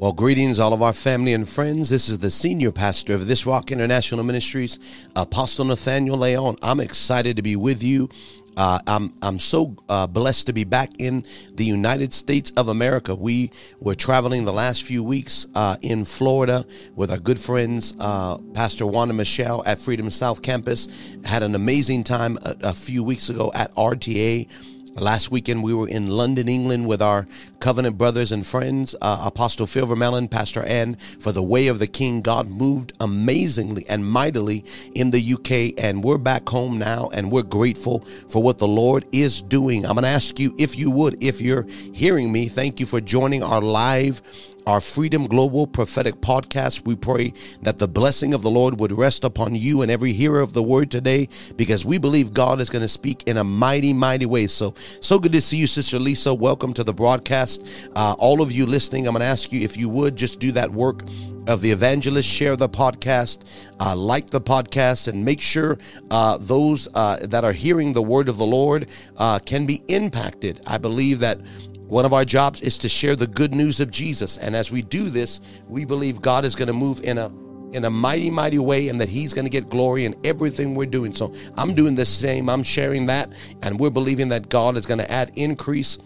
Well, greetings, all of our family and friends. This is the senior pastor of This Rock International Ministries, Apostle Nathaniel Leon. I'm excited to be with you. Uh, I'm I'm so uh, blessed to be back in the United States of America. We were traveling the last few weeks uh, in Florida with our good friends, uh, Pastor Wanda Michelle at Freedom South Campus. Had an amazing time a, a few weeks ago at RTA Last weekend, we were in London, England with our covenant brothers and friends, uh, Apostle Phil Vermellen, Pastor Ann, for the way of the King. God moved amazingly and mightily in the UK, and we're back home now, and we're grateful for what the Lord is doing. I'm going to ask you if you would, if you're hearing me, thank you for joining our live our Freedom Global prophetic podcast. We pray that the blessing of the Lord would rest upon you and every hearer of the word today because we believe God is going to speak in a mighty, mighty way. So, so good to see you, Sister Lisa. Welcome to the broadcast. Uh, all of you listening, I'm going to ask you if you would just do that work of the evangelist, share the podcast, uh, like the podcast, and make sure uh, those uh, that are hearing the word of the Lord uh, can be impacted. I believe that one of our jobs is to share the good news of Jesus. And as we do this, we believe God is going to move in a in a mighty, mighty way and that He's going to get glory in everything we're doing. So I'm doing the same. I'm sharing that. And we're believing that God is going to add increase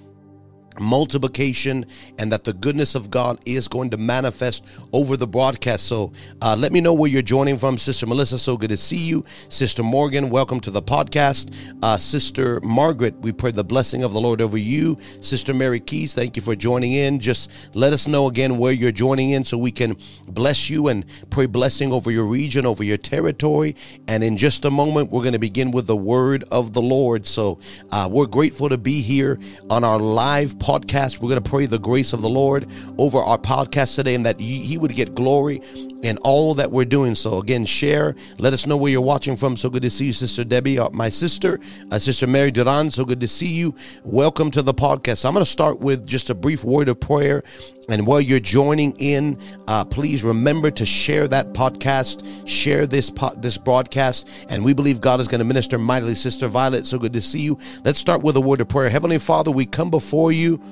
multiplication and that the goodness of God is going to manifest over the broadcast. So uh, let me know where you're joining from, Sister Melissa. So good to see you. Sister Morgan, welcome to the podcast. Uh, Sister Margaret, we pray the blessing of the Lord over you. Sister Mary Keys, thank you for joining in. Just let us know again where you're joining in so we can bless you and pray blessing over your region, over your territory. And in just a moment, we're going to begin with the word of the Lord. So uh, we're grateful to be here on our live podcast. We're going to pray the grace of the Lord over our podcast today and that He would get glory in all that we're doing. So, again, share. Let us know where you're watching from. So good to see you, Sister Debbie, uh, my sister, uh, Sister Mary Duran. So good to see you. Welcome to the podcast. I'm going to start with just a brief word of prayer. And while you're joining in, uh, please remember to share that podcast, share this po- this broadcast, and we believe God is going to minister mightily. Sister Violet, so good to see you. Let's start with a word of prayer. Heavenly Father, we come before you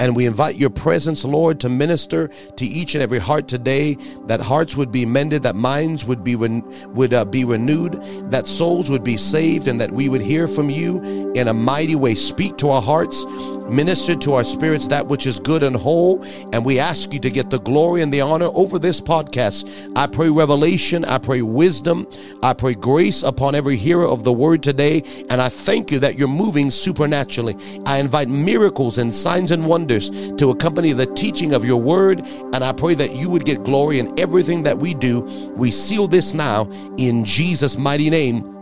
and we invite your presence, Lord, to minister to each and every heart today, that hearts would be mended, that minds would be re- would uh, be renewed, that souls would be saved, and that we would hear from you in a mighty way. Speak to our hearts Minister to our spirits that which is good and whole. And we ask you to get the glory and the honor over this podcast. I pray revelation. I pray wisdom. I pray grace upon every hearer of the word today. And I thank you that you're moving supernaturally. I invite miracles and signs and wonders to accompany the teaching of your word. And I pray that you would get glory in everything that we do. We seal this now in Jesus' mighty name.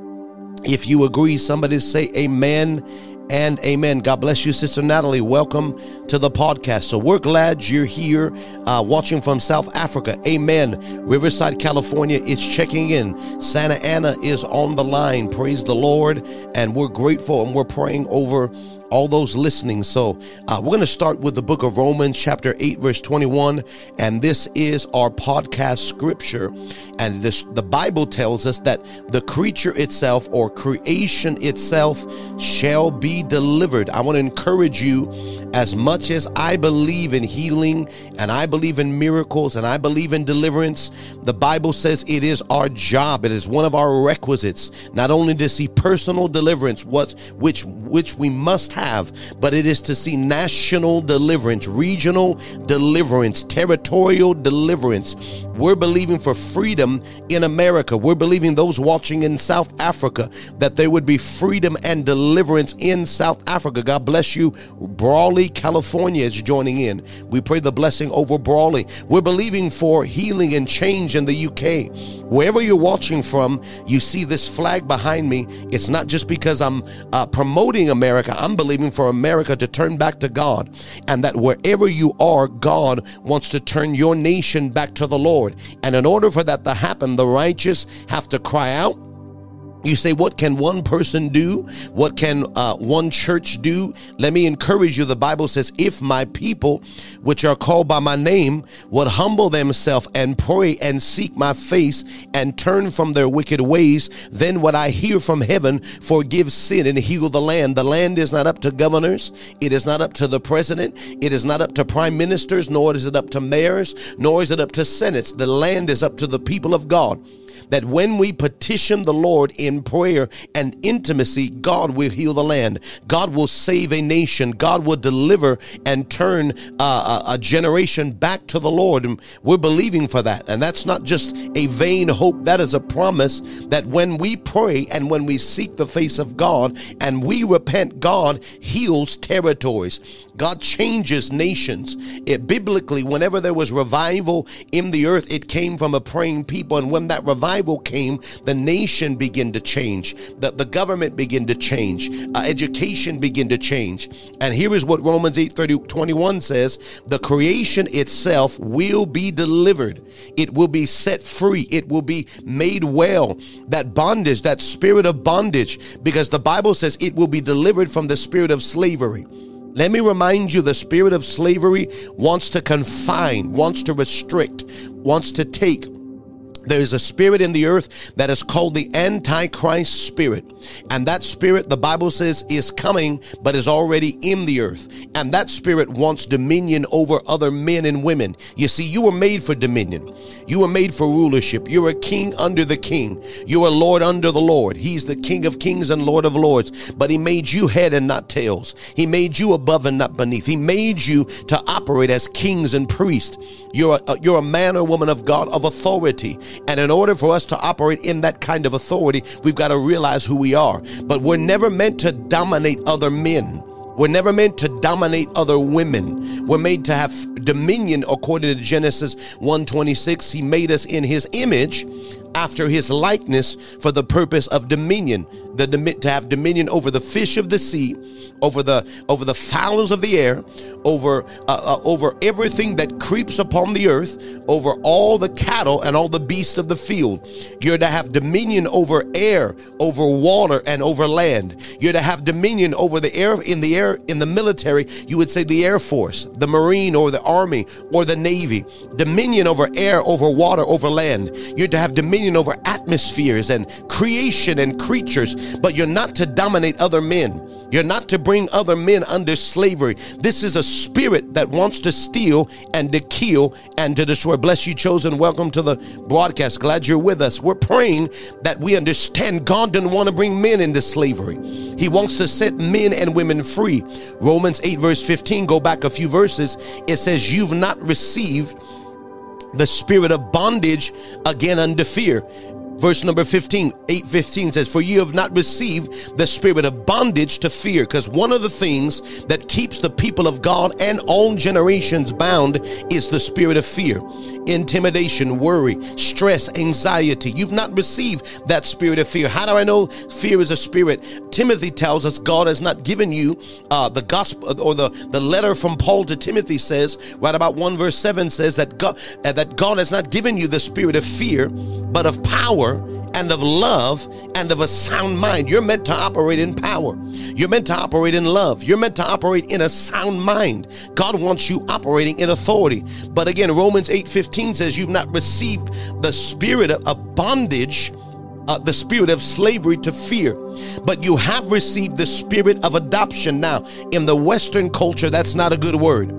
If you agree, somebody say amen and amen. God bless you, Sister Natalie. Welcome to the podcast. So we're glad you're here uh, watching from South Africa. Amen. Riverside, California is checking in. Santa Ana is on the line. Praise the Lord. And we're grateful and we're praying over all those listening. So uh, we're going to start with the book of Romans, chapter 8, verse 21. And this is our podcast scripture. And this, the Bible tells us that the creature itself or creation itself shall be delivered. I want to encourage you as much as I believe in healing and I believe in miracles and I believe in deliverance. The Bible says it is our job. It is one of our requisites, not only to see personal deliverance, what, which, which we must have, but it is to see national deliverance, regional deliverance, territorial deliverance. We're believing for freedom in America. We're believing those watching in South Africa that there would be freedom and deliverance in South Africa. God bless you. Brawley, California is joining in. We pray the blessing over Brawley. We're believing for healing and change in the UK. Wherever you're watching from, you see this flag behind me. It's not just because I'm uh, promoting America. I'm believing for America to turn back to God and that wherever you are, God wants to turn your nation back to the Lord. And in order for that to happen, the righteous have to cry out You say, what can one person do? What can uh, one church do? Let me encourage you. The Bible says, if my people, which are called by my name, would humble themselves and pray and seek my face and turn from their wicked ways, then what I hear from heaven forgive sin and heal the land. The land is not up to governors. It is not up to the president. It is not up to prime ministers, nor is it up to mayors, nor is it up to senates. The land is up to the people of God that when we petition the Lord in prayer and intimacy, God will heal the land. God will save a nation. God will deliver and turn uh, a, generation back to the Lord. And we're believing for that. And that's not just a vain hope. That is a promise that when we pray and when we seek the face of God and we repent, God heals territories. God changes nations. It biblically, whenever there was revival in the earth, it came from a praying people. And when that revival came, the nation began to change. The, the government began to change. Uh, education began to change. And here is what Romans 8 30, 21 says the creation itself will be delivered, it will be set free, it will be made well. That bondage, that spirit of bondage, because the Bible says it will be delivered from the spirit of slavery. Let me remind you the spirit of slavery wants to confine, wants to restrict, wants to take there's a spirit in the earth that is called the Antichrist spirit. And that spirit, the Bible says, is coming, but is already in the earth. And that spirit wants dominion over other men and women. You see, you were made for dominion. You were made for rulership. You're a king under the king. You're a lord under the Lord. He's the king of kings and lord of lords. But he made you head and not tails. He made you above and not beneath. He made you to operate as kings and priests. You're a, you're a man or woman of God of authority. And in order for us to operate in that kind of authority, we've got to realize who we are. But we're never meant to dominate other men. We're never meant to dominate other women. We're made to have dominion according to Genesis 1:26. He made us in his image after his likeness for the purpose of dominion the to have dominion over the fish of the sea over the over the fowls of the air over uh, uh, over everything that creeps upon the earth over all the cattle and all the beasts of the field. You're to have dominion over air over water and over land. You're to have dominion over the air in the air in the military you would say the air force the marine or the army or the navy. Dominion over air over water over land. You're to have dominion over atmospheres and creation and creatures but you're not to dominate other men. You're not to bring other men under slavery. This is a spirit that wants to steal and to kill and to destroy. Bless you, chosen. Welcome to the broadcast. Glad you're with us. We're praying that we understand God didn't want to bring men into slavery. He wants to set men and women free. Romans 8, verse 15, go back a few verses. It says, You've not received the spirit of bondage again under fear. Verse number 15, 815 says, For you have not received the spirit of bondage to fear. Because one of the things that keeps the people of God and all generations bound is the spirit of fear, intimidation, worry, stress, anxiety. You've not received that spirit of fear. How do I know fear is a spirit? Timothy tells us God has not given you uh, the gospel or the, the letter from Paul to Timothy says, right about 1 verse 7 says that God, uh, that God has not given you the spirit of fear, but of power and of love and of a sound mind. You're meant to operate in power. You're meant to operate in love. You're meant to operate in a sound mind. God wants you operating in authority. But again, Romans 8:15 says you've not received the spirit of bondage uh, the spirit of slavery to fear, but you have received the spirit of adoption. Now, in the Western culture, that's not a good word.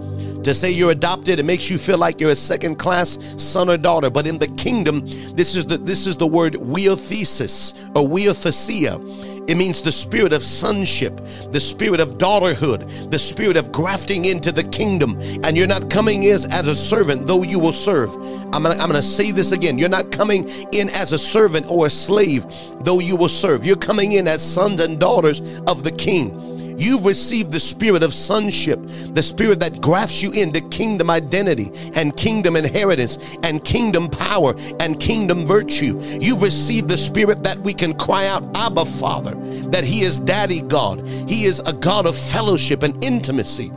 To say you're adopted, it makes you feel like you're a second class son or daughter. But in the kingdom, this is the this is the word huiothesis or huiothesia. It means the spirit of sonship, the spirit of daughterhood, the spirit of grafting into the kingdom. And you're not coming in as a servant, though you will serve. I'm gonna, I'm gonna say this again. You're not coming in as a servant or a slave, though you will serve. You're coming in as sons and daughters of the king. You've received the spirit of sonship, the spirit that grafts you into kingdom identity and kingdom inheritance and kingdom power and kingdom virtue. You've received the spirit that we can cry out, Abba, Father, that He is Daddy God. He is a God of fellowship and intimacy.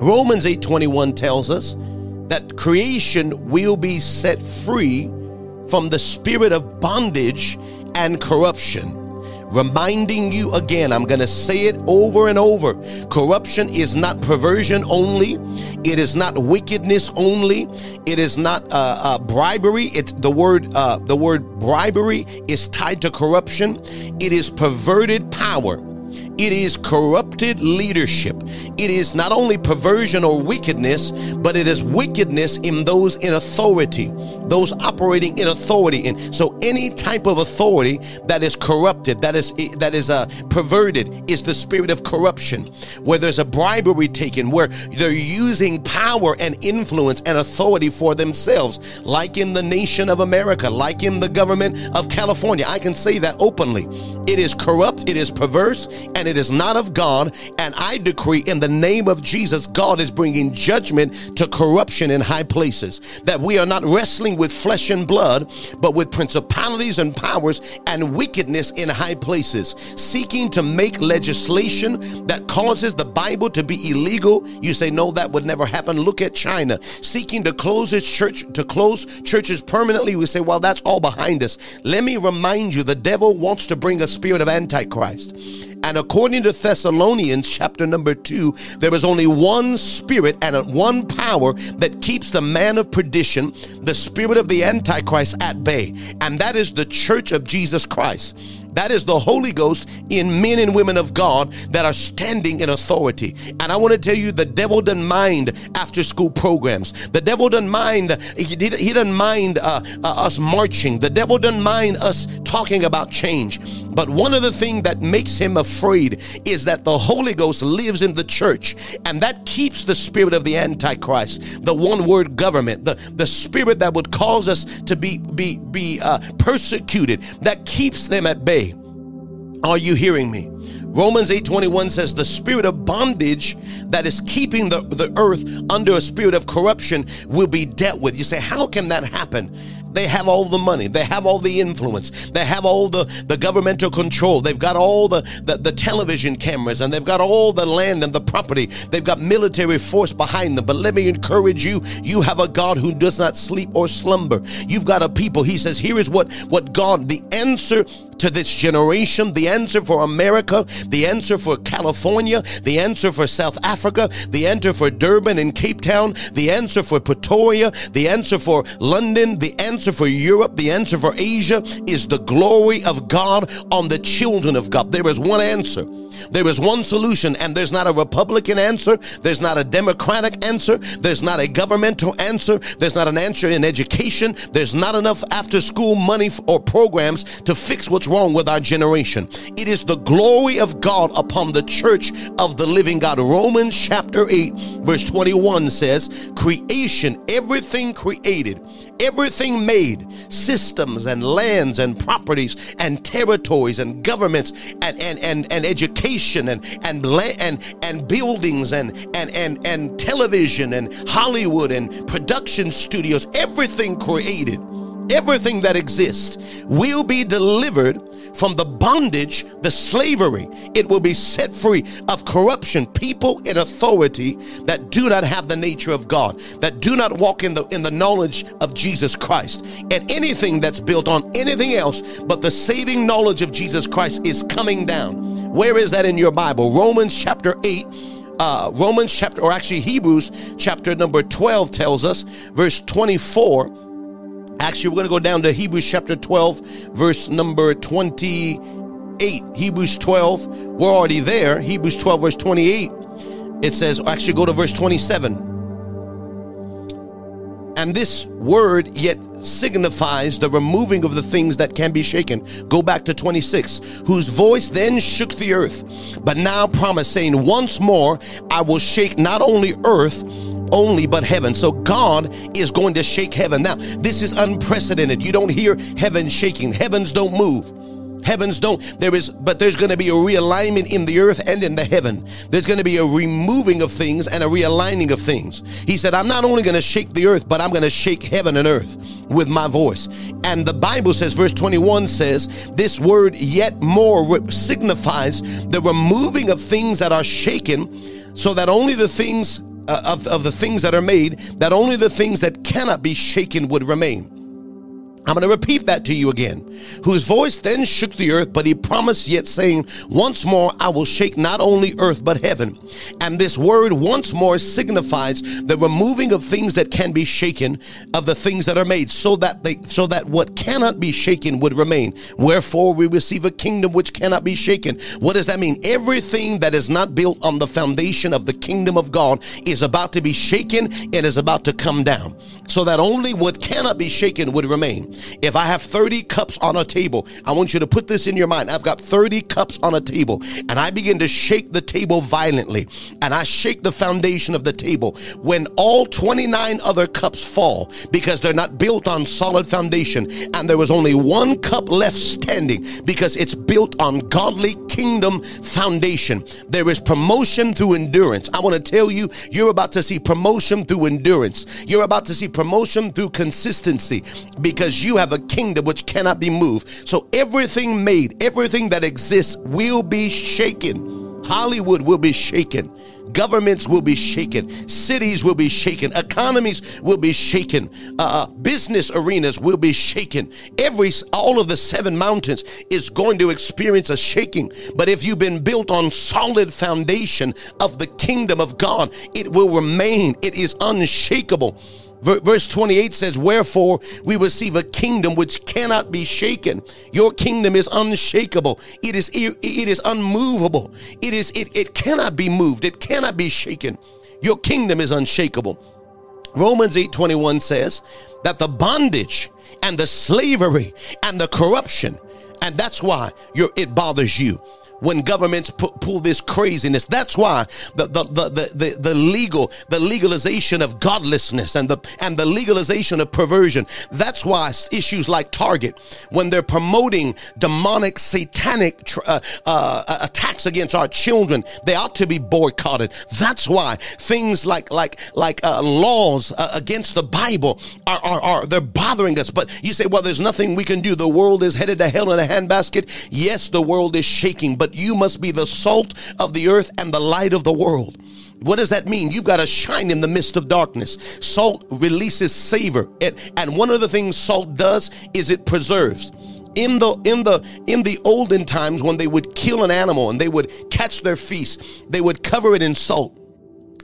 Romans 8:21 tells us that creation will be set free from the spirit of bondage and corruption reminding you again, I'm going to say it over and over. Corruption is not perversion only. It is not wickedness only. It is not uh, uh, bribery. It's the word. Uh, the word bribery is tied to corruption. It is perverted power. It is corrupted leadership. It is not only perversion or wickedness, but it is wickedness in those in authority, those operating in authority. And so any type of authority that is corrupted, that is that is uh, perverted, is the spirit of corruption. Where there's a bribery taken, where they're using power and influence and authority for themselves, like in the nation of America, like in the government of California. I can say that openly. It is corrupt, it is perverse, and it is not of God. And I decree in the name of Jesus, God is bringing judgment to corruption in high places. That we are not wrestling with flesh and blood, but with principalities and powers and wickedness in high places, seeking to make legislation that causes the Bible to be illegal. You say, no, that would never happen. Look at China seeking to close its church, to close churches permanently. We say, well, that's all behind us. Let me remind you, the devil wants to bring a spirit of Antichrist. And according to Thessalonians chapter number two, there is only one spirit and one power that keeps the man of perdition, the spirit of the Antichrist, at bay. And that is the church of Jesus Christ. That is the Holy Ghost in men and women of God that are standing in authority. And I want to tell you, the devil doesn't mind after school programs. The devil doesn't mind, he, he doesn't mind uh, uh, us marching. The devil doesn't mind us talking about change. But one of the things that makes him afraid is that the Holy Ghost lives in the church, and that keeps the spirit of the Antichrist, the one word government, the, the spirit that would cause us to be, be, be uh, persecuted, that keeps them at bay. Are you hearing me? Romans 8:21 says the spirit of bondage that is keeping the, the earth under a spirit of corruption will be dealt with. You say, how can that happen? They have all the money. They have all the influence. They have all the, the governmental control. They've got all the, the, the television cameras and they've got all the land and the property. They've got military force behind them. But let me encourage you, you have a God who does not sleep or slumber. You've got a people. He says, here is what, what God, the answer to this generation, the answer for America, the answer for California, the answer for South Africa, the answer for Durban and Cape Town, the answer for Pretoria, the answer for London, the answer for Europe, the answer for Asia is the glory of God on the children of God. There is one answer. There is one solution, and there's not a Republican answer, there's not a Democratic answer, there's not a governmental answer, there's not an answer in education, there's not enough after school money or programs to fix what's wrong with our generation. It is the glory of God upon the church of the living God. Romans chapter 8, verse 21 says, Creation, everything created, everything made, systems and lands and properties and territories and governments and, and, and, and education and and and and buildings and and and and television and Hollywood and production studios, everything created, everything that exists will be delivered from the bondage, the slavery. It will be set free of corruption, people in authority that do not have the nature of God, that do not walk in the in the knowledge of Jesus Christ. And anything that's built on anything else but the saving knowledge of Jesus Christ is coming down. Where is that in your Bible? Romans chapter 8. Uh, Romans chapter, or actually Hebrews chapter number 12 tells us, verse 24. Actually, we're going to go down to Hebrews chapter 12, verse number 28. Hebrews 12, we're already there. Hebrews 12, verse 28. It says, actually, go to verse 27. And this word yet signifies the removing of the things that can be shaken. Go back to 26. Whose voice then shook the earth, but now promise, saying, Once more I will shake not only earth, only but heaven. So God is going to shake heaven. Now, this is unprecedented. You don't hear heaven shaking, heavens don't move. Heavens don't, there is, but there's going to be a realignment in the earth and in the heaven. There's going to be a removing of things and a realigning of things. He said, I'm not only going to shake the earth, but I'm going to shake heaven and earth with my voice. And the Bible says, verse 21 says, this word yet more signifies the removing of things that are shaken so that only the things uh, of, of the things that are made, that only the things that cannot be shaken would remain. I'm going to repeat that to you again. Whose voice then shook the earth, but he promised yet, saying, Once more I will shake not only earth, but heaven. And this word once more signifies the removing of things that can be shaken, of the things that are made, so that they so that what cannot be shaken would remain. Wherefore we receive a kingdom which cannot be shaken. What does that mean? Everything that is not built on the foundation of the kingdom of God is about to be shaken and is about to come down. So that only what cannot be shaken would remain. If I have 30 cups on a table, I want you to put this in your mind. I've got 30 cups on a table and I begin to shake the table violently and I shake the foundation of the table. When all 29 other cups fall because they're not built on solid foundation and there was only one cup left standing because it's built on godly kingdom foundation. There is promotion through endurance. I want to tell you, you're about to see promotion through endurance. You're about to see promotion through consistency because you have a kingdom which cannot be moved. So everything made, everything that exists will be shaken. Hollywood will be shaken. Governments will be shaken. Cities will be shaken. Economies will be shaken. Uh, uh, business arenas will be shaken. Every, all of the seven mountains is going to experience a shaking. But if you've been built on solid foundation of the kingdom of God, it will remain. It is unshakable. Verse 28 says, Wherefore we receive a kingdom which cannot be shaken. Your kingdom is unshakable. It is it is unmovable. It is it, it cannot be moved. It cannot be shaken. Your kingdom is unshakable. Romans 8:21 says that the bondage and the slavery and the corruption, and that's why it bothers you when governments pu- pull this craziness. That's why the, the, the, the, the legal, the legalization of godlessness and the, and the legalization of perversion. That's why issues like Target, when they're promoting demonic, satanic tr- uh, uh, attacks against our children, they ought to be boycotted. That's why things like, like, like uh, laws uh, against the Bible are, are, are, they're bothering us. But you say, well, there's nothing we can do. The world is headed to hell in a handbasket. Yes, the world is shaking, but but you must be the salt of the earth and the light of the world. What does that mean? You've got to shine in the midst of darkness. Salt releases savor. and one of the things salt does is it preserves in the in the in the olden times when they would kill an animal and they would catch their feast they would cover it in salt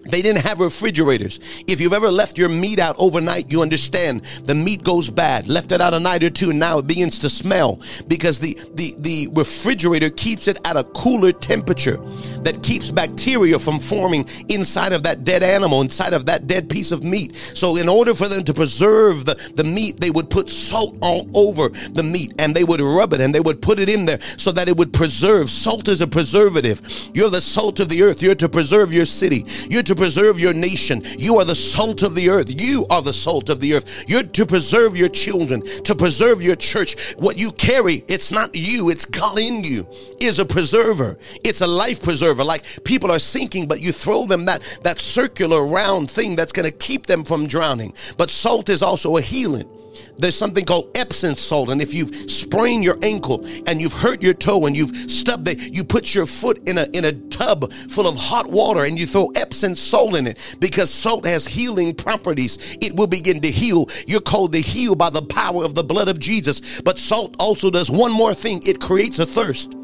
they didn't have refrigerators. If you've ever left your meat out overnight, you understand the meat goes bad. Left it out a night or two, and now it begins to smell because the, the, the refrigerator keeps it at a cooler temperature that keeps bacteria from forming inside of that dead animal, inside of that dead piece of meat. So, in order for them to preserve the, the meat, they would put salt all over the meat and they would rub it and they would put it in there so that it would preserve. Salt is a preservative. You're the salt of the earth. You're to preserve your city. You're to preserve your nation. You are the salt of the earth. You are the salt of the earth. You're to preserve your children, to preserve your church. What you carry, it's not you, it's God in you, is a preserver. It's a life preserver. Like people are sinking, but you throw them that, that circular round thing that's going to keep them from drowning. But salt is also a healing. There's something called Epsom salt, and if you've sprained your ankle and you've hurt your toe and you've stubbed it, you put your foot in a in a tub full of hot water and you throw Epsom salt in it because salt has healing properties. It will begin to heal. You're called to heal by the power of the blood of Jesus. But salt also does one more thing. It creates a thirst.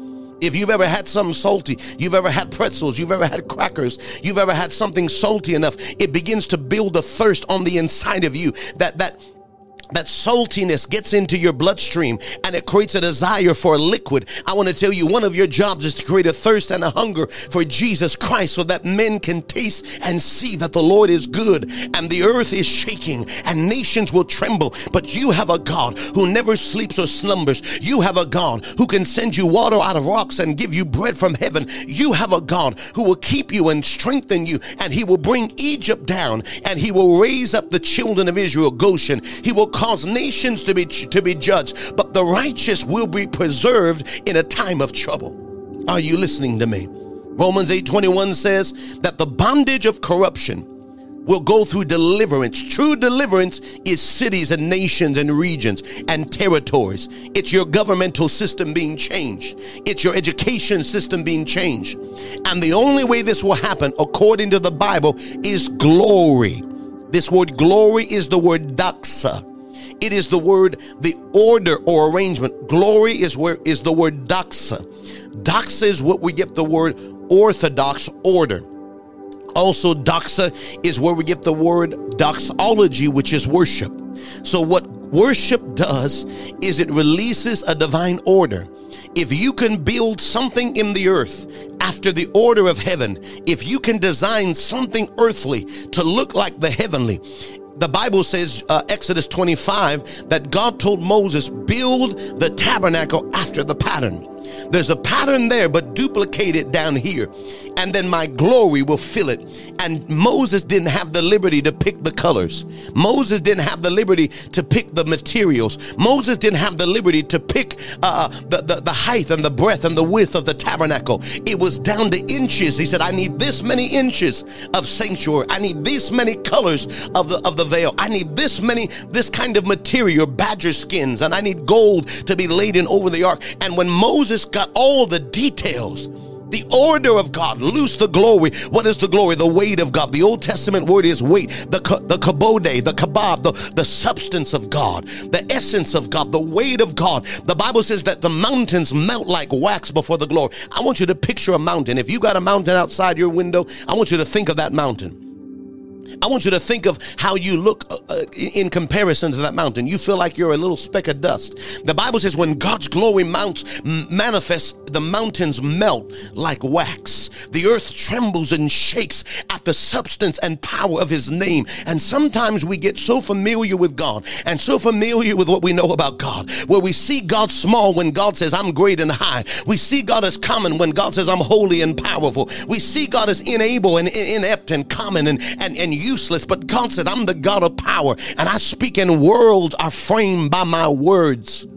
If you've ever had something salty, you've ever had pretzels, you've ever had crackers, you've ever had something salty enough, it begins to build a thirst on the inside of you. That that that saltiness gets into your bloodstream and it creates a desire for a liquid. I want to tell you, one of your jobs is to create a thirst and a hunger for Jesus Christ so that men can taste and see that the Lord is good and the earth is shaking and nations will tremble. But you have a God who never sleeps or slumbers. You have a God who can send you water out of rocks and give you bread from heaven. You have a God who will keep you and strengthen you and he will bring Egypt down and he will raise up the children of Israel, Goshen. He will cause nations to be to be judged, but the righteous will be preserved in a time of trouble. Are you listening to me? Romans 8:21 says that the bondage of corruption will go through deliverance. True deliverance is cities and nations and regions and territories. It's your governmental system being changed. It's your education system being changed. And the only way this will happen, according to the Bible, is glory. This word glory is the word doxa. It is the word, the order or arrangement. Glory is where is the word doxa. Doxa is what we get the word orthodox order. Also, doxa is where we get the word doxology, which is worship. So, what worship does is it releases a divine order. If you can build something in the earth after the order of heaven, if you can design something earthly to look like the heavenly, the Bible says, uh, Exodus 25, that God told Moses, build the tabernacle after the pattern. There's a pattern there, but duplicate it down here. And then my glory will fill it. And Moses didn't have the liberty to pick the colors. Moses didn't have the liberty to pick the materials. Moses didn't have the liberty to pick uh, the, the, the height and the breadth and the width of the tabernacle. It was down to inches. He said, I need this many inches of sanctuary. I need this many colors of the, of the veil. I need this many, this kind of material, badger skins, and I need gold to be laden over the ark. And when Moses got all the details, the order of God, loose the glory. What is the glory? The weight of God. The Old Testament word is weight. The, the kabode, the kabab, the, the substance of God, the essence of God, the weight of God. The Bible says that the mountains melt like wax before the glory. I want you to picture a mountain. If you got a mountain outside your window, I want you to think of that mountain. I want you to think of how you look uh, uh in comparison to that mountain. You feel like you're a little speck of dust. The Bible says when God's glory mounts, manifests, the mountains melt like wax. The earth trembles and shakes at the substance and power of his name. And sometimes we get so familiar with God and so familiar with what we know about God, where we see God small when God says, I'm great and high. We see God as common when God says, I'm holy and powerful. We see God as inable and inept and common and, and, and useless, but God said, I'm the God of power, and I speak, and worlds are framed by my words.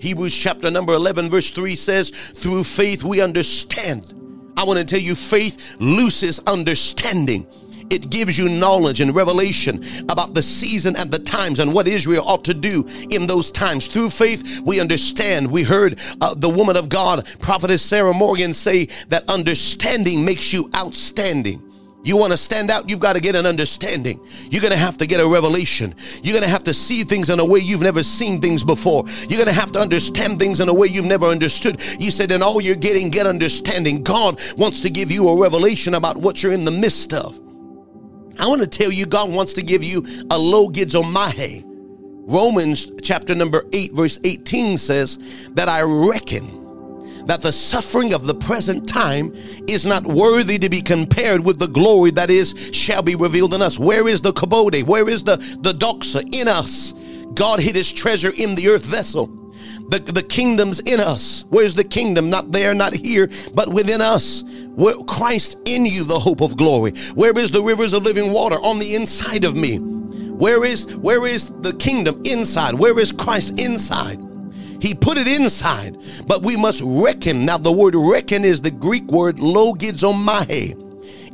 Hebrews chapter number 11, verse 3 says, Through faith we understand. I want to tell you, faith looses understanding. It gives you knowledge and revelation about the season and the times and what Israel ought to do in those times. Through faith, we understand. We heard uh, the woman of God, prophetess Sarah Morgan, say that understanding makes you outstanding. You want to stand out, you've got to get an understanding. You're going to have to get a revelation. You're going to have to see things in a way you've never seen things before. You're going to have to understand things in a way you've never understood. You said, in all you're getting, get understanding. God wants to give you a revelation about what you're in the midst of. I want to tell you, God wants to give you a logizomai. Romans chapter number 8, verse 18 says that I reckon that the suffering of the present time is not worthy to be compared with the glory that is shall be revealed in us. Where is the kabode? Where is the, the doxa in us? God hid his treasure in the earth vessel. The, the kingdom's in us. Where's the kingdom? Not there, not here, but within us. Where Christ in you, the hope of glory. Where is the rivers of living water? On the inside of me. Where is where is the kingdom inside? Where is Christ inside? He put it inside, but we must reckon. Now, the word reckon is the Greek word logizomai.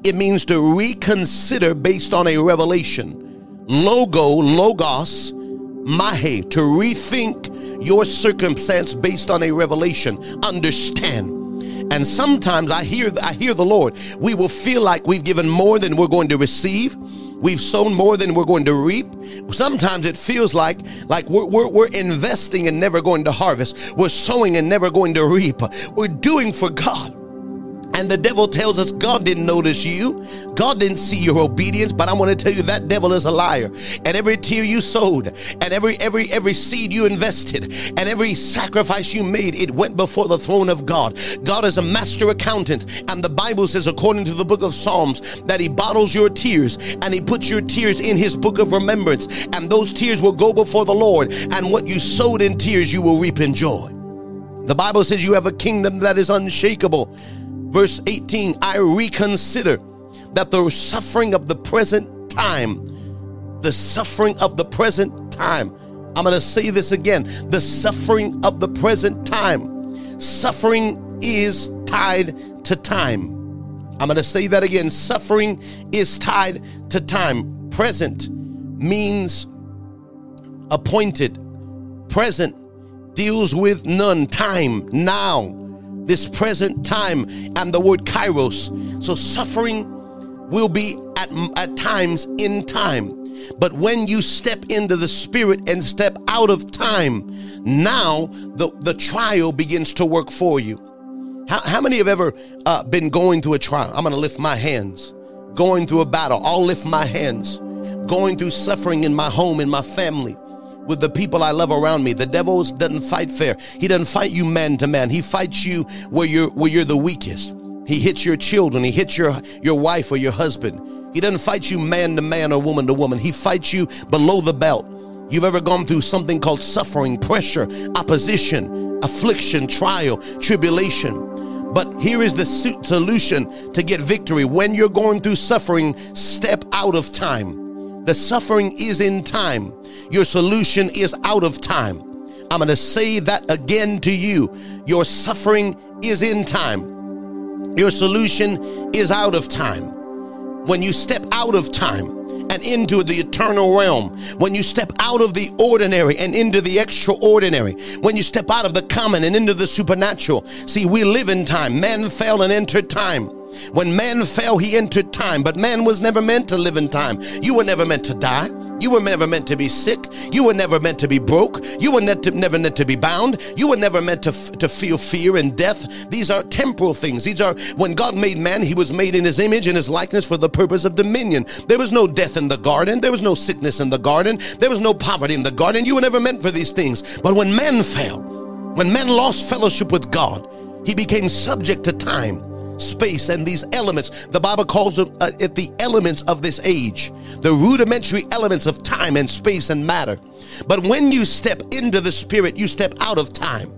It means to reconsider based on a revelation. Logo, logos, mahe, to rethink your circumstance based on a revelation. Understand. And sometimes I hear I hear the Lord. We will feel like we've given more than we're going to receive. We've sown more than we're going to reap. Sometimes it feels like like we're, we're, we're investing and never going to harvest. We're sowing and never going to reap. We're doing for God. And the devil tells us God didn't notice you. God didn't see your obedience, but I want to tell you that devil is a liar. And every tear you sowed, and every every every seed you invested, and every sacrifice you made, it went before the throne of God. God is a master accountant, and the Bible says according to the book of Psalms that he bottles your tears and he puts your tears in his book of remembrance, and those tears will go before the Lord, and what you sowed in tears you will reap in joy. The Bible says you have a kingdom that is unshakable Verse 18 I reconsider that the suffering of the present time, the suffering of the present time, I'm going to say this again the suffering of the present time. Suffering is tied to time. I'm going to say that again. Suffering is tied to time. Present means appointed, present deals with none, time, now this present time and the word kairos. So suffering will be at, at times in time. But when you step into the spirit and step out of time, now the, the trial begins to work for you. How, how many have ever uh, been going through a trial? I'm going to lift my hands. Going through a battle, I'll lift my hands. Going through suffering in my home, in my family, with the people I love around me. The devil doesn't fight fair. He doesn't fight you man to man. He fights you where you're where you're the weakest. He hits your children. He hits your your wife or your husband. He doesn't fight you man to man or woman to woman. He fights you below the belt. You've ever gone through something called suffering, pressure, opposition, affliction, trial, tribulation. But here is the solution to get victory. When you're going through suffering, step out of time. The suffering is in time. Your solution is out of time. I'm going to say that again to you. Your suffering is in time. Your solution is out of time. When you step out of time, and into the eternal realm. When you step out of the ordinary and into the extraordinary. When you step out of the common and into the supernatural. See, we live in time. Man fell and entered time. When man fell, he entered time, but man was never meant to live in time. You were never meant to die. You were never meant to be sick. You were never meant to be broke. You were to, never meant to be bound. You were never meant to, f- to feel fear and death. These are temporal things. These are when God made man, he was made in his image and his likeness for the purpose of dominion. There was no death in the garden. There was no sickness in the garden. There was no poverty in the garden. You were never meant for these things. But when man fell, when man lost fellowship with God, he became subject to time space, and these elements. The Bible calls them uh, it the elements of this age, the rudimentary elements of time and space and matter. But when you step into the Spirit, you step out of time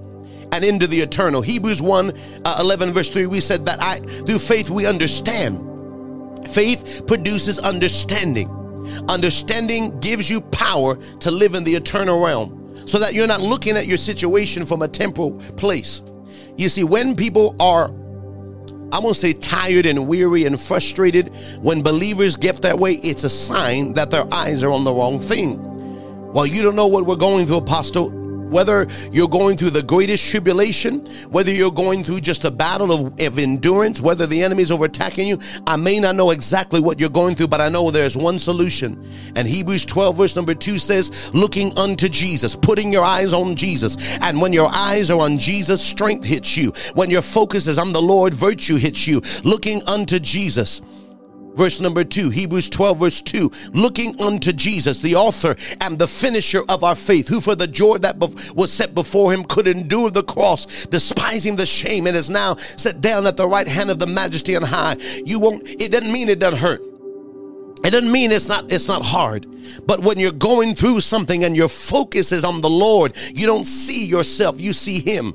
and into the eternal. Hebrews 1 uh, 11, verse 3, we said that I, through faith, we understand. Faith produces understanding. Understanding gives you power to live in the eternal realm so that you're not looking at your situation from a temporal place. You see, when people are I'm gonna say tired and weary and frustrated. When believers get that way, it's a sign that their eyes are on the wrong thing. Well, you don't know what we're going through, Apostle whether you're going through the greatest tribulation, whether you're going through just a battle of, of endurance, whether the enemy is overtaking you, I may not know exactly what you're going through, but I know there's one solution. And Hebrews 12, verse number 2 says, looking unto Jesus, putting your eyes on Jesus. And when your eyes are on Jesus, strength hits you. When your focus is on the Lord, virtue hits you. Looking unto Jesus. Verse number two, Hebrews 12, verse 2, looking unto Jesus, the author and the finisher of our faith, who for the joy that was set before him could endure the cross, despising the shame, and is now set down at the right hand of the majesty on high. You won't, it doesn't mean it doesn't hurt. It doesn't mean it's not it's not hard. But when you're going through something and your focus is on the Lord, you don't see yourself, you see him.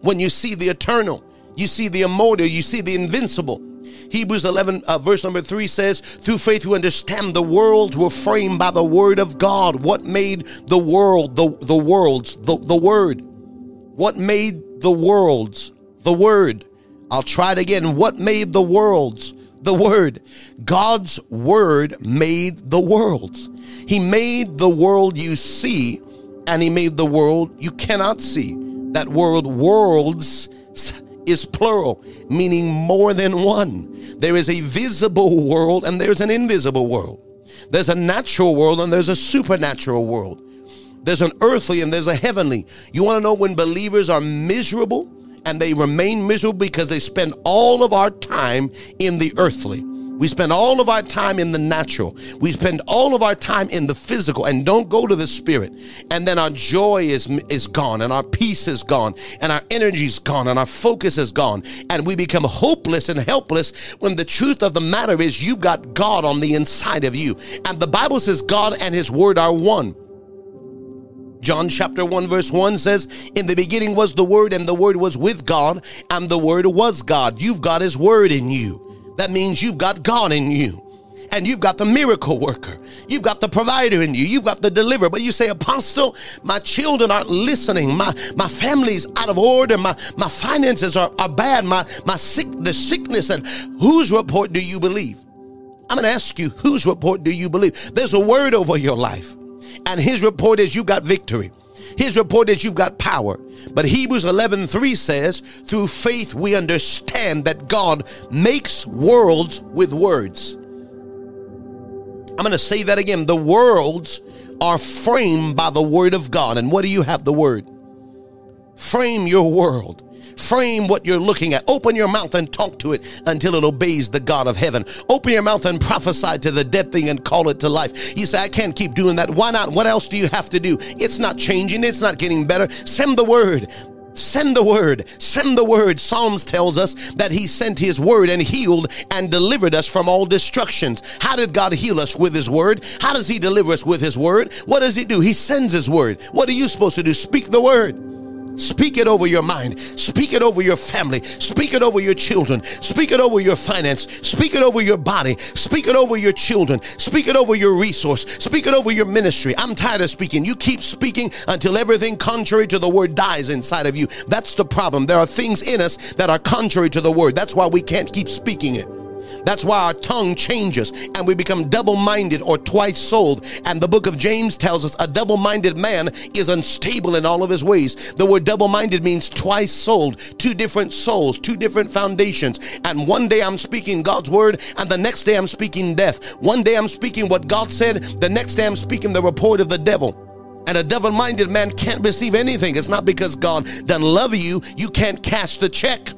When you see the eternal, you see the immortal, you see the invincible. Hebrews 11, uh, verse number 3 says, Through faith we understand the worlds were framed by the word of God. What made the world, the, the worlds, the, the word? What made the worlds? The word. I'll try it again. What made the worlds? The word. God's word made the worlds. He made the world you see, and He made the world you cannot see. That word worlds is plural, meaning more than one. There is a visible world and there's an invisible world. There's a natural world and there's a supernatural world. There's an earthly and there's a heavenly. You want to know when believers are miserable and they remain miserable because they spend all of our time in the earthly. We spend all of our time in the natural. We spend all of our time in the physical and don't go to the spirit. And then our joy is, is gone and our peace is gone and our energy is gone and our focus is gone. And we become hopeless and helpless when the truth of the matter is you've got God on the inside of you. And the Bible says God and his word are one. John chapter 1 verse 1 says, In the beginning was the Word, and the Word was with God, and the Word was God. You've got His Word in you that means you've got God in you. And you've got the miracle worker. You've got the provider in you. You've got the deliverer. But you say, Apostle, my children aren't listening. My my family's out of order. My my finances are, are bad. My my sick the sickness. And whose report do you believe? I'm gonna ask you, whose report do you believe? There's a word over your life. And his report is you got victory. His report is you've got power. But Hebrews 11:3 says, "Through faith we understand that God makes worlds with words." I'm going to say that again. The worlds are framed by the word of God. And what do you have? The word. Frame your world. Frame what you're looking at. Open your mouth and talk to it until it obeys the God of heaven. Open your mouth and prophesy to the dead thing and call it to life. You say, I can't keep doing that. Why not? What else do you have to do? It's not changing. It's not getting better. Send the word. Send the word. Send the word. Psalms tells us that he sent his word and healed and delivered us from all destructions. How did God heal us with his word? How does he deliver us with his word? What does he do? He sends his word. What are you supposed to do? Speak the word. Speak it over your mind. Speak it over your family. Speak it over your children. Speak it over your finance. Speak it over your body. Speak it over your children. Speak it over your resource. Speak it over your ministry. I'm tired of speaking. You keep speaking until everything contrary to the word dies inside of you. That's the problem. There are things in us that are contrary to the word. That's why we can't keep speaking it. That's why our tongue changes and we become double minded or twice souled. And the book of James tells us a double minded man is unstable in all of his ways. The word double minded means twice souled, two different souls, two different foundations. And one day I'm speaking God's word, and the next day I'm speaking death. One day I'm speaking what God said, the next day I'm speaking the report of the devil. And a double minded man can't receive anything. It's not because God doesn't love you, you can't cash the check.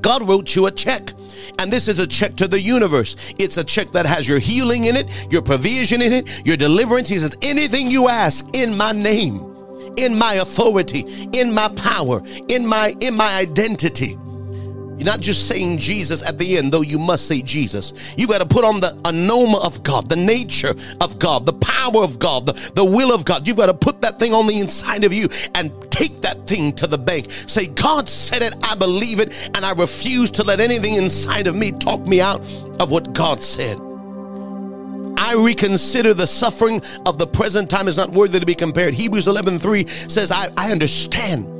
God wrote you a check. And this is a check to the universe. It's a check that has your healing in it, your provision in it, your deliverance. He says, anything you ask in my name, in my authority, in my power, in my in my identity. You're not just saying Jesus at the end, though you must say Jesus. You got to put on the onoma of God, the nature of God, the power of God, the, the will of God. You've got to put that thing on the inside of you and take that thing to the bank. Say, God said it, I believe it, and I refuse to let anything inside of me talk me out of what God said. I reconsider the suffering of the present time is not worthy to be compared. Hebrews 11:3 says, I, I understand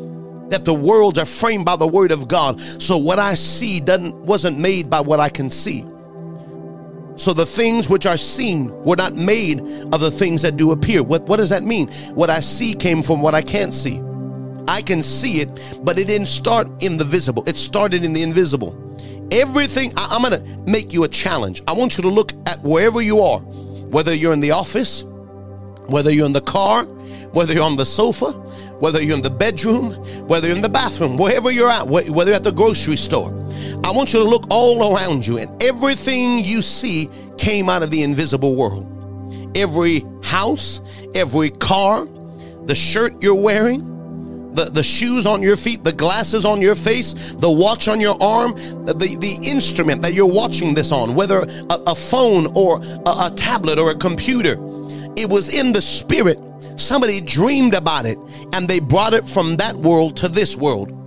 that the worlds are framed by the word of God. So what I see doesn't wasn't made by what I can see. So the things which are seen were not made of the things that do appear. What, what does that mean? What I see came from what I can't see. I can see it, but it didn't start in the visible. It started in the invisible. Everything, I, I'm going to make you a challenge. I want you to look at wherever you are, whether you're in the office, whether you're in the car, whether you're on the sofa, whether you're in the bedroom, whether you're in the bathroom, wherever you're at, whether you're at the grocery store. I want you to look all around you, and everything you see came out of the invisible world. Every house, every car, the shirt you're wearing, the, the shoes on your feet, the glasses on your face, the watch on your arm, the, the instrument that you're watching this on, whether a, a phone or a, a tablet or a computer. It was in the spirit Somebody dreamed about it and they brought it from that world to this world.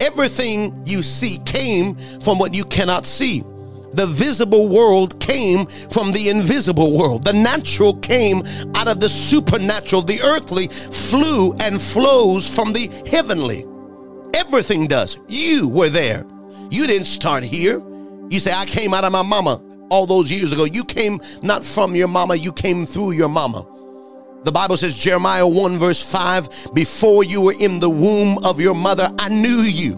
Everything you see came from what you cannot see. The visible world came from the invisible world. The natural came out of the supernatural. The earthly flew and flows from the heavenly. Everything does. You were there. You didn't start here. You say, I came out of my mama all those years ago. You came not from your mama, you came through your mama. The Bible says, Jeremiah 1, verse 5, before you were in the womb of your mother, I knew you.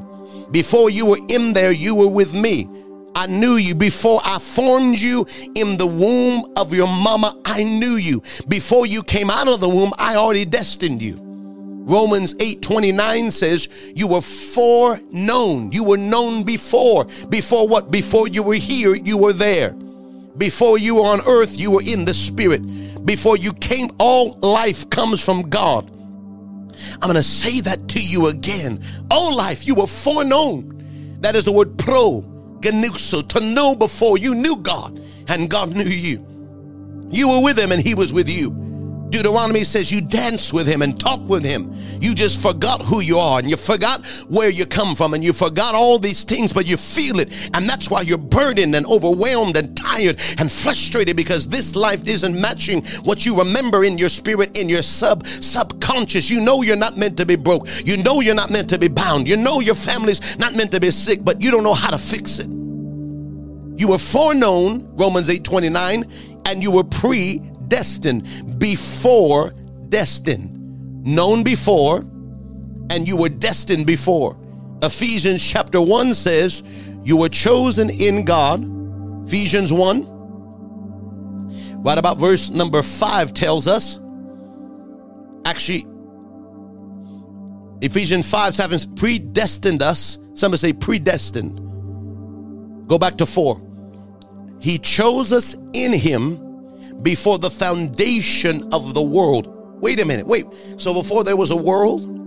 Before you were in there, you were with me. I knew you. Before I formed you in the womb of your mama, I knew you. Before you came out of the womb, I already destined you. Romans 8 29 says, You were foreknown. You were known before. Before what? Before you were here, you were there. Before you were on earth, you were in the spirit. Before you came, all life comes from God. I'm going to say that to you again. All life, you were foreknown. That is the word pro, ginosko, to know before you knew God and God knew you. You were with him and he was with you. Deuteronomy says you dance with him and talk with him. You just forgot who you are and you forgot where you come from and you forgot all these things, but you feel it. And that's why you're burdened and overwhelmed and tired and frustrated because this life isn't matching what you remember in your spirit, in your sub subconscious. You know you're not meant to be broke. You know you're not meant to be bound. You know your family's not meant to be sick, but you don't know how to fix it. You were foreknown, Romans 8 29, and you were pre destined, before destined, known before, and you were destined before. Ephesians chapter 1 says, You were chosen in God. Ephesians 1. Right about verse number five tells us, actually, Ephesians 5 7 predestined us. Somebody say predestined. Go back to 4. He chose us in him before the foundation of the world. Wait a minute, wait. So before there was a world,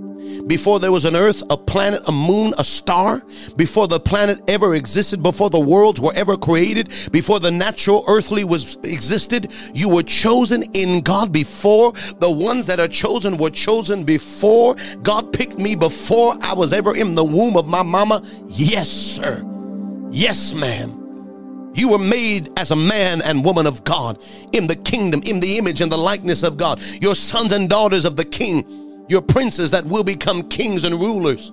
before there was an earth, a planet, a moon, a star, before the planet ever existed, before the worlds were ever created, before the natural earthly was existed, you were chosen in God before the ones that are chosen were chosen before God picked me before I was ever in the womb of my mama. Yes, sir. Yes, ma'am. You were made as a man and woman of God in the kingdom, in the image and the likeness of God. Your sons and daughters of the king your princes that will become kings and rulers.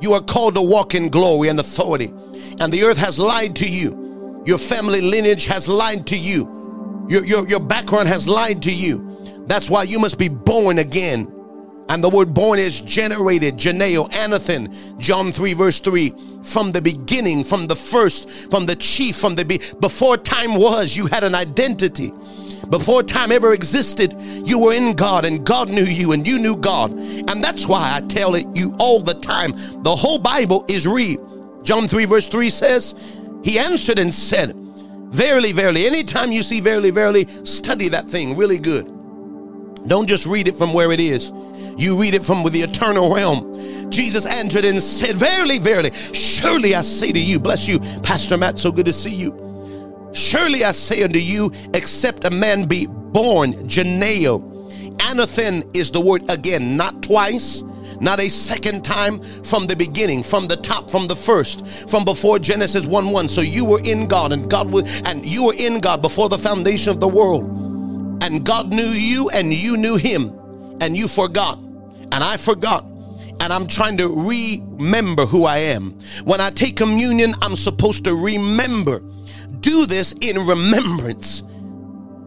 You are called to walk in glory and authority. And the earth has lied to you. Your family lineage has lied to you. Your, your, your background has lied to you. That's why you must be born again. And the word born is generated, geneo, anothen, John 3, verse 3. From the beginning, from the first, from the chief, from the be- before time was, you had an identity. Before time ever existed, you were in God and God knew you and you knew God. And that's why I tell it you all the time. The whole Bible is read. John 3, verse 3 says, He answered and said, Verily, verily. Anytime you see verily, verily, study that thing really good. Don't just read it from where it is. You read it from the eternal realm. Jesus answered and said, Verily, verily, surely I say to you, bless you, Pastor Matt, so good to see you. Surely I say unto you, except a man be born, Geneo. Anothen is the word again, not twice, not a second time, from the beginning, from the top, from the first, from before Genesis 1 1. So you were in God, and God was, and you were in God before the foundation of the world. And God knew you, and you knew him, and you forgot, and I forgot and I'm trying to remember who I am. When I take communion, I'm supposed to remember do this in remembrance.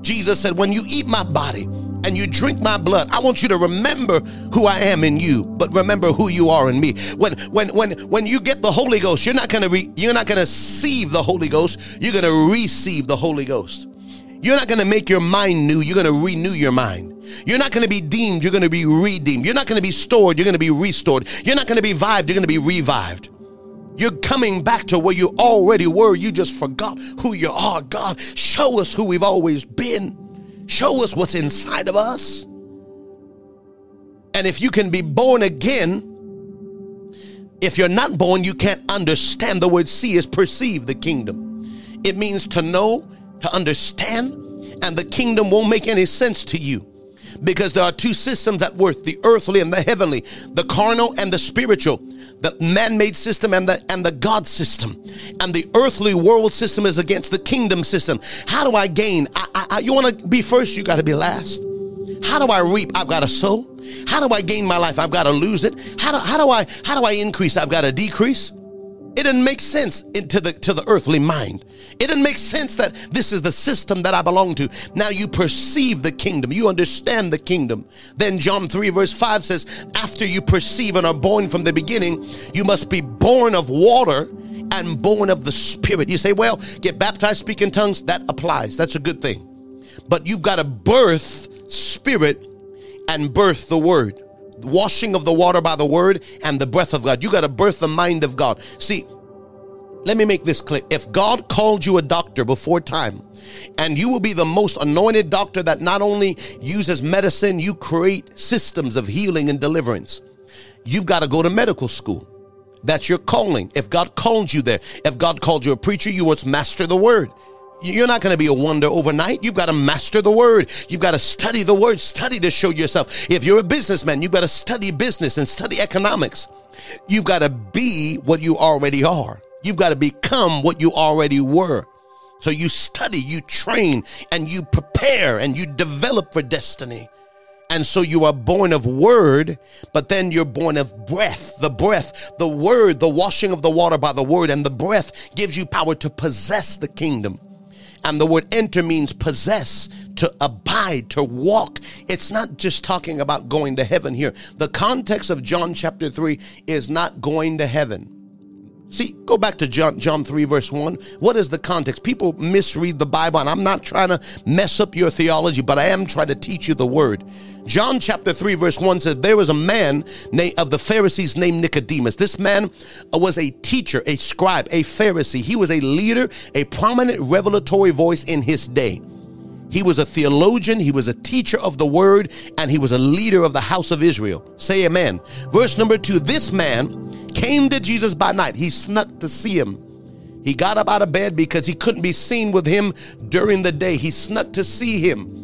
Jesus said, When you eat my body and you drink my blood, I want you to remember who I am in you, but remember who you are in me. When when when when you get the Holy Ghost, you're not gonna re, you're not gonna receive the Holy Ghost, you're gonna receive the Holy Ghost. You're not gonna make your mind new, you're gonna renew your mind. You're not going to be deemed, you're going to be redeemed. You're not going to be stored, you're going to be restored. You're not going to be vived, you're going to be revived. You're coming back to where you already were. You just forgot who you are. God, show us who we've always been. Show us what's inside of us. And if you can be born again, if you're not born, you can't understand. The word see is perceive the kingdom. It means to know, to understand, and the kingdom won't make any sense to you because there are two systems at work the earthly and the heavenly, the carnal and the spiritual, the man made system and the, and the God system. And the earthly world system is against the kingdom system. How do I gain? I, I, you want to be first, you got to be last. How do I reap? I've got to sow. How do I gain my life? I've got to lose it. How do, how do I how do I increase? I've got to decrease. It didn't make sense into the to the earthly mind. It didn't make sense that this is the system that I belong to. Now you perceive the kingdom. You understand the kingdom. Then John 3 verse 5 says, after you perceive and are born from the beginning, you must be born of water and born of the spirit. You say, well, get baptized, speak in tongues. That applies. That's a good thing. But you've got to birth spirit and birth the word washing of the water by the word and the breath of God. You got to birth the mind of God. See, let me make this clear. If God called you a doctor before time, and you will be the most anointed doctor that not only uses medicine, you create systems of healing and deliverance. You've got to go to medical school. That's your calling. If God called you there, if God called you a preacher, you must master the word. You're not going to be a wonder overnight. You've got to master the word. You've got to study the word, study to show yourself. If you're a businessman, you've got to study business and study economics. You've got to be what you already are. You've got to become what you already were. So you study, you train, and you prepare and you develop for destiny. And so you are born of word, but then you're born of breath. The breath, the word, the washing of the water by the word, and the breath gives you power to possess the kingdom. And the word enter means possess, to abide, to walk. It's not just talking about going to heaven here. The context of John chapter 3 is not going to heaven. See, go back to John, John 3, verse 1. What is the context? People misread the Bible, and I'm not trying to mess up your theology, but I am trying to teach you the word. John chapter 3, verse 1 says, There was a man of the Pharisees named Nicodemus. This man uh, was a teacher, a scribe, a Pharisee. He was a leader, a prominent revelatory voice in his day. He was a theologian, he was a teacher of the word, and he was a leader of the house of Israel. Say amen. Verse number two this man came to Jesus by night. He snuck to see him. He got up out of bed because he couldn't be seen with him during the day. He snuck to see him.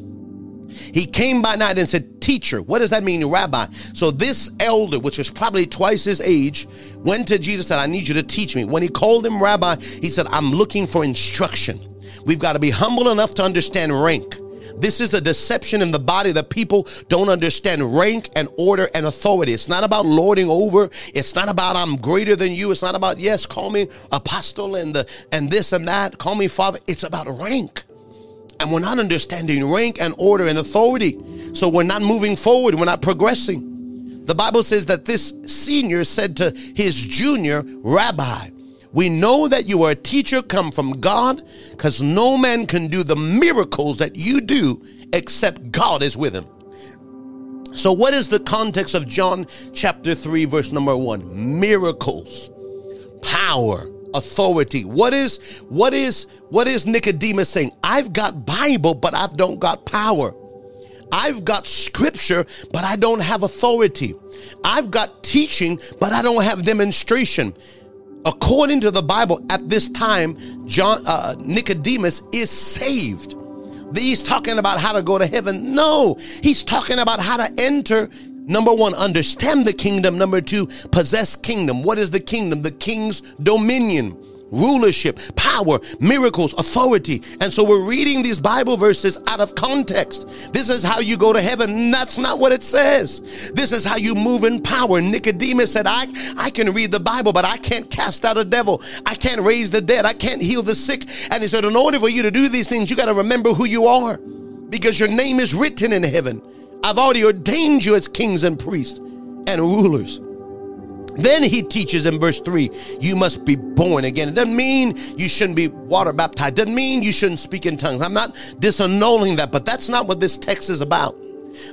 He came by night and said, Teacher, what does that mean, Rabbi? So this elder, which was probably twice his age, went to Jesus and said, I need you to teach me. When he called him Rabbi, he said, I'm looking for instruction. We've got to be humble enough to understand rank. This is a deception in the body that people don't understand rank and order and authority. It's not about lording over. It's not about I'm greater than you. It's not about yes, call me apostle and the and this and that. Call me father. It's about rank. And we're not understanding rank and order and authority. So we're not moving forward. We're not progressing. The Bible says that this senior said to his junior, Rabbi, we know that you are a teacher come from God because no man can do the miracles that you do except God is with him. So, what is the context of John chapter 3, verse number 1? Miracles, power, authority. What is what is what is Nicodemus saying? I've got Bible, but I don't got power. I've got scripture, but I don't have authority. I've got teaching, but I don't have demonstration according to the Bible, at this time, John uh, Nicodemus is saved. He's talking about how to go to heaven. No, he's talking about how to enter. Number one, understand the kingdom. Number two, possess kingdom. What is the kingdom? The king's dominion rulership, power, miracles, authority. And so we're reading these Bible verses out of context. This is how you go to heaven. That's not what it says. This is how you move in power. Nicodemus said, I, I can read the Bible, but I can't cast out a devil. I can't raise the dead. I can't heal the sick. And he said, In order for you to do these things, you got to remember who you are because your name is written in heaven. I've already ordained you as kings and priests and rulers. Then he teaches in verse 3 you must be born again. It doesn't mean you shouldn't be water baptized. It doesn't mean you shouldn't speak in tongues. I'm not disannulling that, but that's not what this text is about.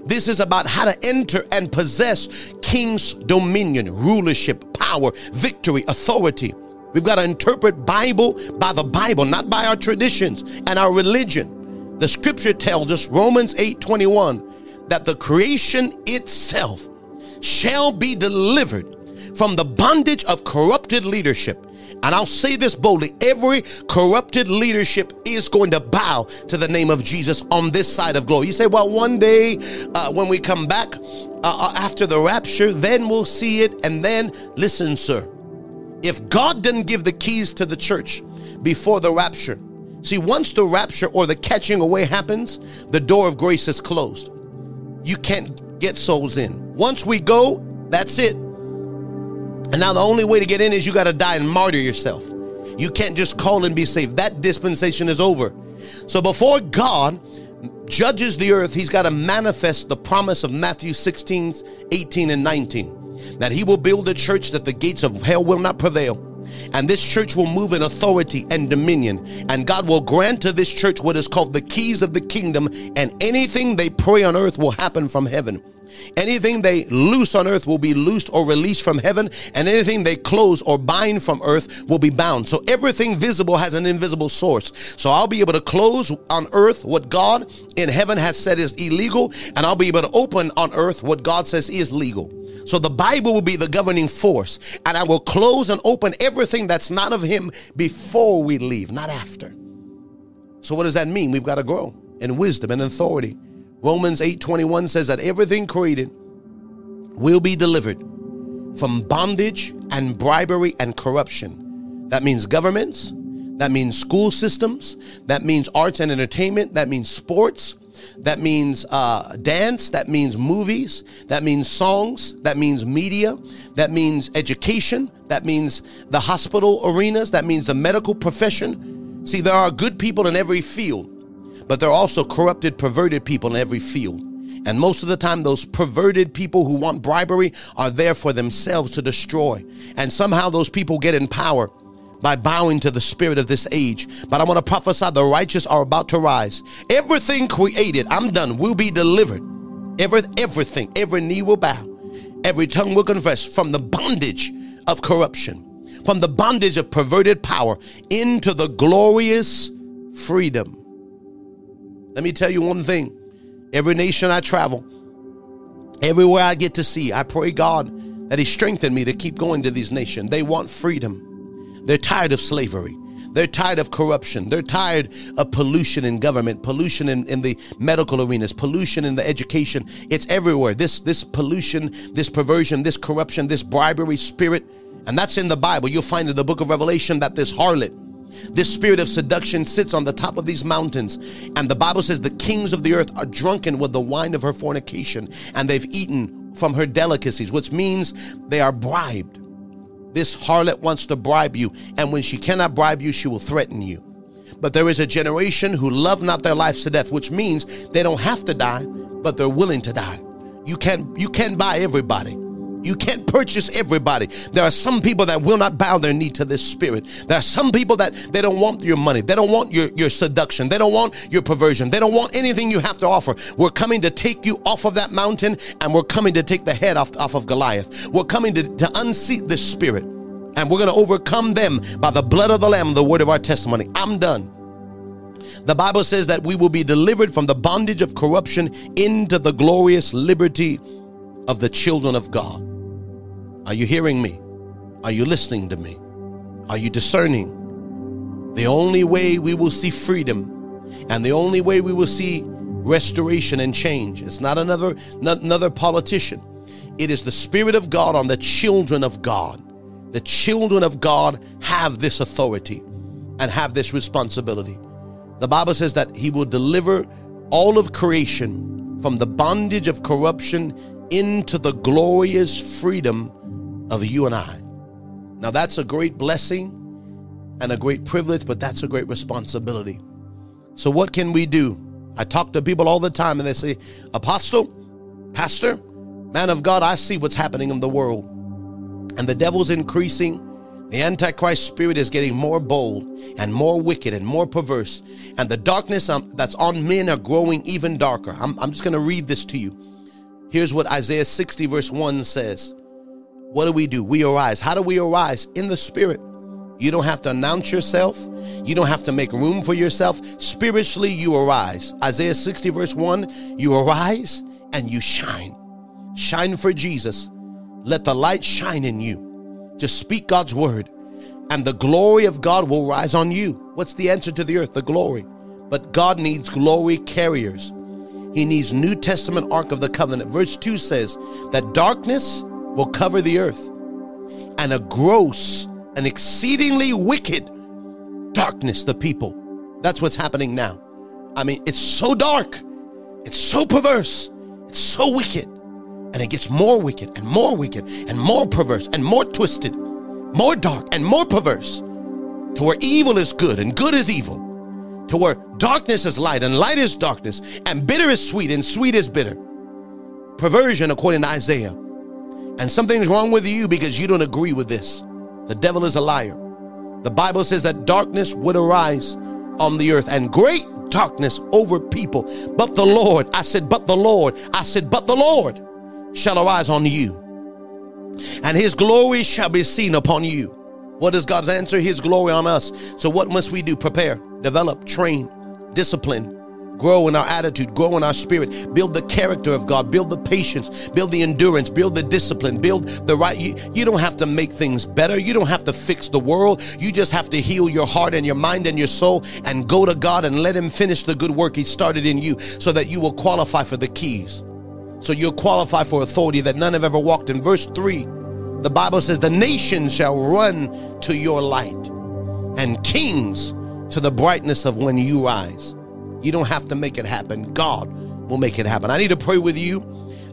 This is about how to enter and possess king's dominion, rulership, power, victory, authority. We've got to interpret Bible by the Bible, not by our traditions and our religion. The scripture tells us, Romans 8 21, that the creation itself shall be delivered from the bondage of corrupted leadership. And I'll say this boldly every corrupted leadership is going to bow to the name of Jesus on this side of glory. You say, well, one day uh, when we come back uh, uh after the rapture, then we'll see it. And then, listen, sir, if God didn't give the keys to the church before the rapture, see, once the rapture or the catching away happens, the door of grace is closed. You can't get souls in. Once we go, that's it. And now the only way to get in is you got to die and martyr yourself. You can't just call and be saved. That dispensation is over. So before God judges the earth, he's got to manifest the promise of Matthew 16, 18, and 19 that he will build a church that the gates of hell will not prevail. And this church will move in authority and dominion. And God will grant to this church what is called the keys of the kingdom. And anything they pray on earth will happen from heaven. Anything they loose on earth will be loosed or released from heaven, and anything they close or bind from earth will be bound. So everything visible has an invisible source. So I'll be able to close on earth what God in heaven has said is illegal, and I'll be able to open on earth what God says is legal. So the Bible will be the governing force, and I will close and open everything that's not of Him before we leave, not after. So what does that mean? We've got to grow in wisdom and authority. Romans 8:21 says that everything created will be delivered from bondage and bribery and corruption. That means governments, that means school systems, that means arts and entertainment, that means sports, that means uh, dance, that means movies, that means songs, that means media, that means education, that means the hospital arenas, that means the medical profession. See, there are good people in every field but there are also corrupted, perverted people in every field. And most of the time, those perverted people who want bribery are there for themselves to destroy. And somehow those people get in power by bowing to the spirit of this age. But I want to prophesy the righteous are about to rise. Everything created, I'm done, will be delivered. Every, everything, every knee will bow, every tongue will confess from the bondage of corruption, from the bondage of perverted power into the glorious freedom. Let me tell you one thing every nation I travel, everywhere I get to see, I pray God that He strengthen me to keep going to these nations. They want freedom. They're tired of slavery. They're tired of corruption. They're tired of pollution in government, pollution in, in the medical arenas, pollution in the education. It's everywhere. This, this pollution, this perversion, this corruption, this bribery spirit. And that's in the Bible. You'll find in the book of Revelation that this harlot, this spirit of seduction sits on the top of these mountains. And the Bible says the kings of the earth are drunken with the wine of her fornication, and they've eaten from her delicacies, which means they are bribed. This harlot wants to bribe you, and when she cannot bribe you, she will threaten you. But there is a generation who love not their lives to death, which means they don't have to die, but they're willing to die. You can't you can't buy everybody. You can't purchase everybody. There are some people that will not bow their knee to this spirit. There are some people that they don't want your money. They don't want your, your seduction. They don't want your perversion. They don't want anything you have to offer. We're coming to take you off of that mountain and we're coming to take the head off, off of Goliath. We're coming to, to unseat this spirit and we're going to overcome them by the blood of the Lamb, the word of our testimony. I'm done. The Bible says that we will be delivered from the bondage of corruption into the glorious liberty of the children of God. Are you hearing me? Are you listening to me? Are you discerning? The only way we will see freedom and the only way we will see restoration and change it's not another another politician it is the spirit of God on the children of God the children of God have this authority and have this responsibility the bible says that he will deliver all of creation from the bondage of corruption into the glorious freedom of you and I. Now, that's a great blessing and a great privilege, but that's a great responsibility. So, what can we do? I talk to people all the time and they say, Apostle, Pastor, man of God, I see what's happening in the world. And the devil's increasing. The Antichrist spirit is getting more bold and more wicked and more perverse. And the darkness um, that's on men are growing even darker. I'm, I'm just going to read this to you. Here's what Isaiah 60, verse 1 says what do we do? We arise. How do we arise? In the Spirit. You don't have to announce yourself. You don't have to make room for yourself. Spiritually, you arise. Isaiah 60, verse 1 you arise and you shine. Shine for Jesus. Let the light shine in you. Just speak God's word, and the glory of God will rise on you. What's the answer to the earth? The glory. But God needs glory carriers. He needs New Testament Ark of the Covenant. Verse 2 says that darkness will cover the earth, and a gross and exceedingly wicked darkness the people. That's what's happening now. I mean, it's so dark, it's so perverse, it's so wicked, and it gets more wicked and more wicked and more perverse and more twisted, more dark and more perverse, to where evil is good and good is evil, to where darkness is light and light is darkness, and bitter is sweet and sweet is bitter. Perversion, according to Isaiah, and something's wrong with you because you don't agree with this. The devil is a liar. The Bible says that darkness would arise on the earth and great darkness over people. But the Lord, I said, but the Lord, I said, but the Lord shall arise on you, and his glory shall be seen upon you. What is God's answer? His glory on us. So, what must we do? Prepare, develop, train, discipline, grow in our attitude, grow in our spirit, build the character of God, build the patience, build the endurance, build the discipline, build the right. You, you don't have to make things better. You don't have to fix the world. You just have to heal your heart and your mind and your soul and go to God and let Him finish the good work He started in you so that you will qualify for the keys. So you'll qualify for authority that none have ever walked in. Verse 3, the Bible says, The nations shall run to your light, and kings to the brightness of when you rise. You don't have to make it happen. God will make it happen. I need to pray with you.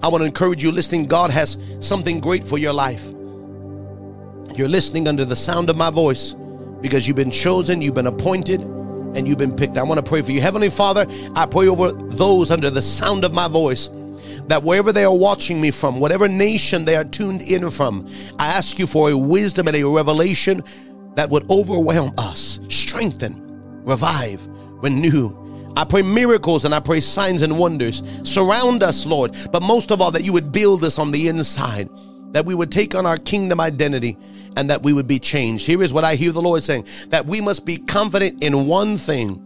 I want to encourage you listening. God has something great for your life. You're listening under the sound of my voice because you've been chosen, you've been appointed, and you've been picked. I want to pray for you. Heavenly Father, I pray over those under the sound of my voice that wherever they are watching me from, whatever nation they are tuned in from, I ask you for a wisdom and a revelation that would overwhelm us, strengthen, revive, renew. I pray miracles and I pray signs and wonders surround us, Lord, but most of all, that you would build us on the inside, that we would take on our kingdom identity and that we would be changed. Here is what I hear the Lord saying that we must be confident in one thing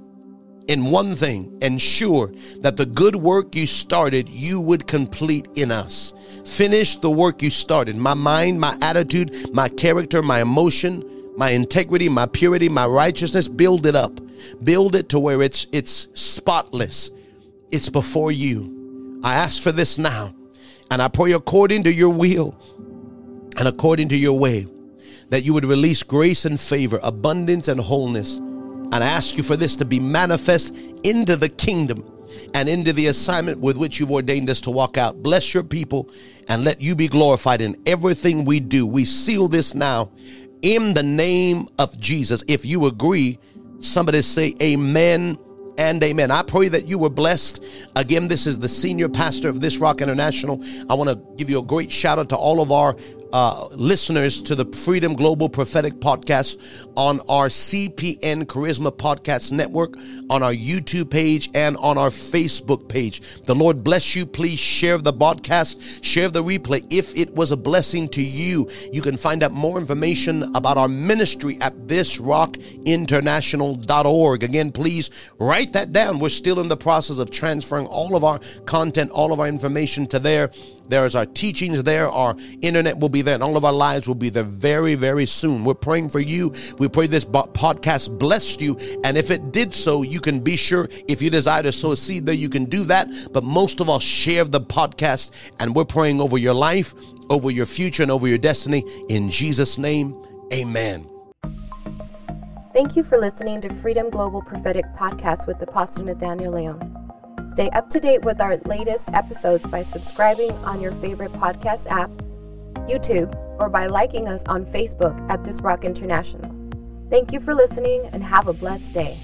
in one thing, and sure that the good work you started, you would complete in us. Finish the work you started. My mind, my attitude, my character, my emotion, my integrity, my purity, my righteousness, build it up. Build it to where it's it's spotless. It's before you. I ask for this now, and I pray according to your will and according to your way that you would release grace and favor, abundance and wholeness and I ask you for this to be manifest into the kingdom and into the assignment with which you've ordained us to walk out. Bless your people and let you be glorified in everything we do. We seal this now in the name of Jesus. If you agree, somebody say amen and amen. I pray that you were blessed. Again, this is the senior pastor of This Rock International. I want to give you a great shout out to all of our uh, listeners to the Freedom Global Prophetic Podcast on our CPN Charisma Podcast Network, on our YouTube page, and on our Facebook page. The Lord bless you. Please share the podcast, share the replay. If it was a blessing to you, you can find out more information about our ministry at thisrockinternational.org. Again, please write that down. We're still in the process of transferring all of our content, all of our information to there. There is our teachings there. Our internet will be there, and all of our lives will be there very, very soon. We're praying for you. We pray this podcast blessed you. And if it did so, you can be sure if you desire to sow a seed there, you can do that. But most of all, share the podcast. And we're praying over your life, over your future, and over your destiny. In Jesus' name, amen. Thank you for listening to Freedom Global Prophetic Podcast with Apostle Nathaniel Leon. Stay up to date with our latest episodes by subscribing on your favorite podcast app, YouTube, or by liking us on Facebook at This Rock International. Thank you for listening and have a blessed day.